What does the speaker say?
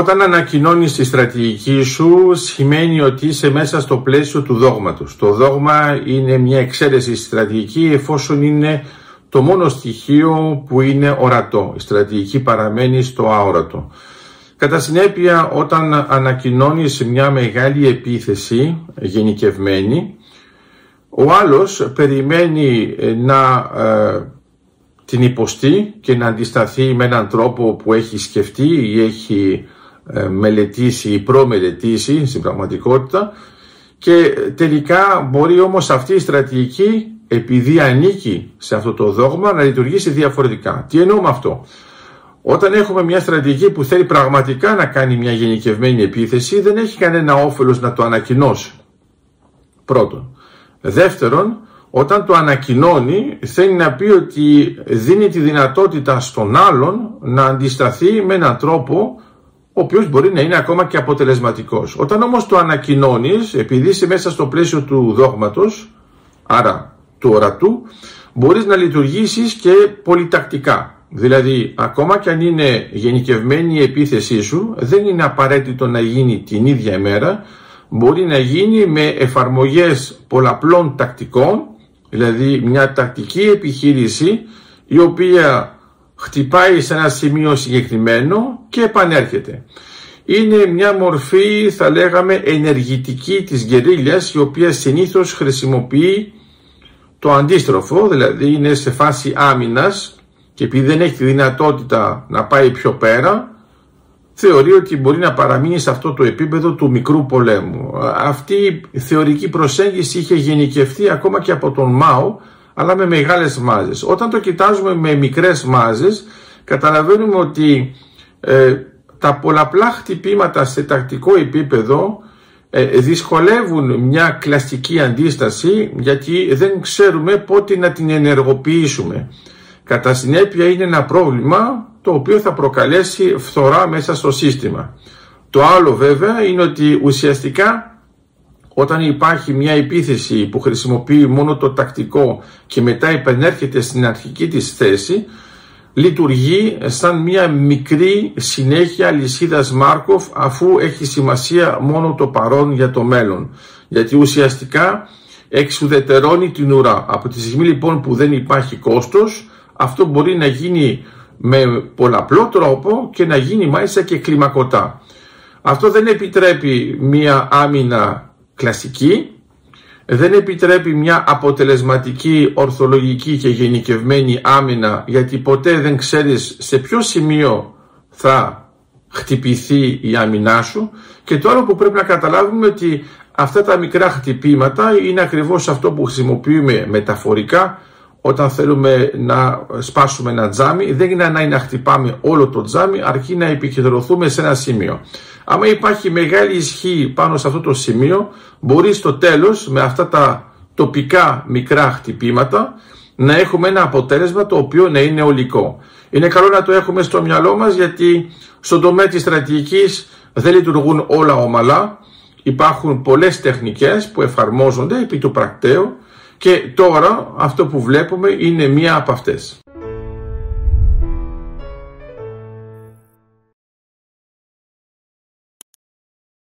Όταν ανακοινώνεις τη στρατηγική σου σημαίνει ότι είσαι μέσα στο πλαίσιο του δόγματος. Το δόγμα είναι μια εξαίρεση στρατηγική εφόσον είναι το μόνο στοιχείο που είναι ορατό. Η στρατηγική παραμένει στο αόρατο. Κατά συνέπεια όταν ανακοινώνεις μια μεγάλη επίθεση γενικευμένη ο άλλος περιμένει να ε, την υποστεί και να αντισταθεί με έναν τρόπο που έχει σκεφτεί ή έχει ε, μελετήσει ή προμελετήσει στην πραγματικότητα και τελικά μπορεί όμως αυτή η στρατηγική επειδή ανήκει σε αυτό το δόγμα να λειτουργήσει διαφορετικά. Τι εννοώ με αυτό; Όταν έχουμε μια στρατηγική που θέλει πραγματικά να κάνει μια γενικευμένη επίθεση δεν έχει κανένα όφελος να το ανακοινώσει. Πρώτον. Δεύτερον, όταν το ανακοινώνει θέλει να πει ότι δίνει τη δυνατότητα στον άλλον να αντισταθεί με έναν τρόπο ο οποίος μπορεί να είναι ακόμα και αποτελεσματικός. Όταν όμως το ανακοινώνεις, επειδή είσαι μέσα στο πλαίσιο του δόγματος, άρα του ορατού, μπορείς να λειτουργήσεις και πολυτακτικά. Δηλαδή, ακόμα και αν είναι γενικευμένη η επίθεσή σου, δεν είναι απαραίτητο να γίνει την ίδια ημέρα, μπορεί να γίνει με εφαρμογές πολλαπλών τακτικών, δηλαδή μια τακτική επιχείρηση η οποία χτυπάει σε ένα σημείο συγκεκριμένο και επανέρχεται. Είναι μια μορφή θα λέγαμε ενεργητική της γερίλιας η οποία συνήθως χρησιμοποιεί το αντίστροφο, δηλαδή είναι σε φάση άμυνας και επειδή δεν έχει τη δυνατότητα να πάει πιο πέρα θεωρεί ότι μπορεί να παραμείνει σε αυτό το επίπεδο του μικρού πολέμου. Αυτή η θεωρική προσέγγιση είχε γενικευτεί ακόμα και από τον Μάο αλλά με μεγάλες μάζες. Όταν το κοιτάζουμε με μικρές μάζες, καταλαβαίνουμε ότι ε, τα πολλαπλά χτυπήματα σε τακτικό επίπεδο ε, δυσκολεύουν μια κλασική αντίσταση γιατί δεν ξέρουμε πότε να την ενεργοποιήσουμε. Κατά συνέπεια είναι ένα πρόβλημα το οποίο θα προκαλέσει φθορά μέσα στο σύστημα. Το άλλο βέβαια είναι ότι ουσιαστικά όταν υπάρχει μια επίθεση που χρησιμοποιεί μόνο το τακτικό και μετά επενέρχεται στην αρχική της θέση, λειτουργεί σαν μια μικρή συνέχεια λυσίδας Μάρκοφ αφού έχει σημασία μόνο το παρόν για το μέλλον. Γιατί ουσιαστικά εξουδετερώνει την ουρά. Από τη στιγμή λοιπόν που δεν υπάρχει κόστος, αυτό μπορεί να γίνει με πολλαπλό τρόπο και να γίνει μάλιστα και κλιμακωτά. Αυτό δεν επιτρέπει μια άμυνα κλασική, δεν επιτρέπει μια αποτελεσματική, ορθολογική και γενικευμένη άμυνα γιατί ποτέ δεν ξέρεις σε ποιο σημείο θα χτυπηθεί η άμυνά σου. Και το άλλο που πρέπει να καταλάβουμε ότι αυτά τα μικρά χτυπήματα είναι ακριβώς αυτό που χρησιμοποιούμε μεταφορικά όταν θέλουμε να σπάσουμε ένα τζάμι δεν είναι ανάγκη να χτυπάμε όλο το τζάμι αρκεί να επικεντρωθούμε σε ένα σημείο. Άμα υπάρχει μεγάλη ισχύ πάνω σε αυτό το σημείο μπορείς στο τέλος με αυτά τα τοπικά μικρά χτυπήματα να έχουμε ένα αποτέλεσμα το οποίο να είναι ολικό. Είναι καλό να το έχουμε στο μυαλό μας γιατί στον τομέα της στρατηγικής δεν λειτουργούν όλα ομαλά. Υπάρχουν πολλές τεχνικές που εφαρμόζονται επί του πρακτέου και τώρα αυτό που βλέπουμε είναι μία από αυτές.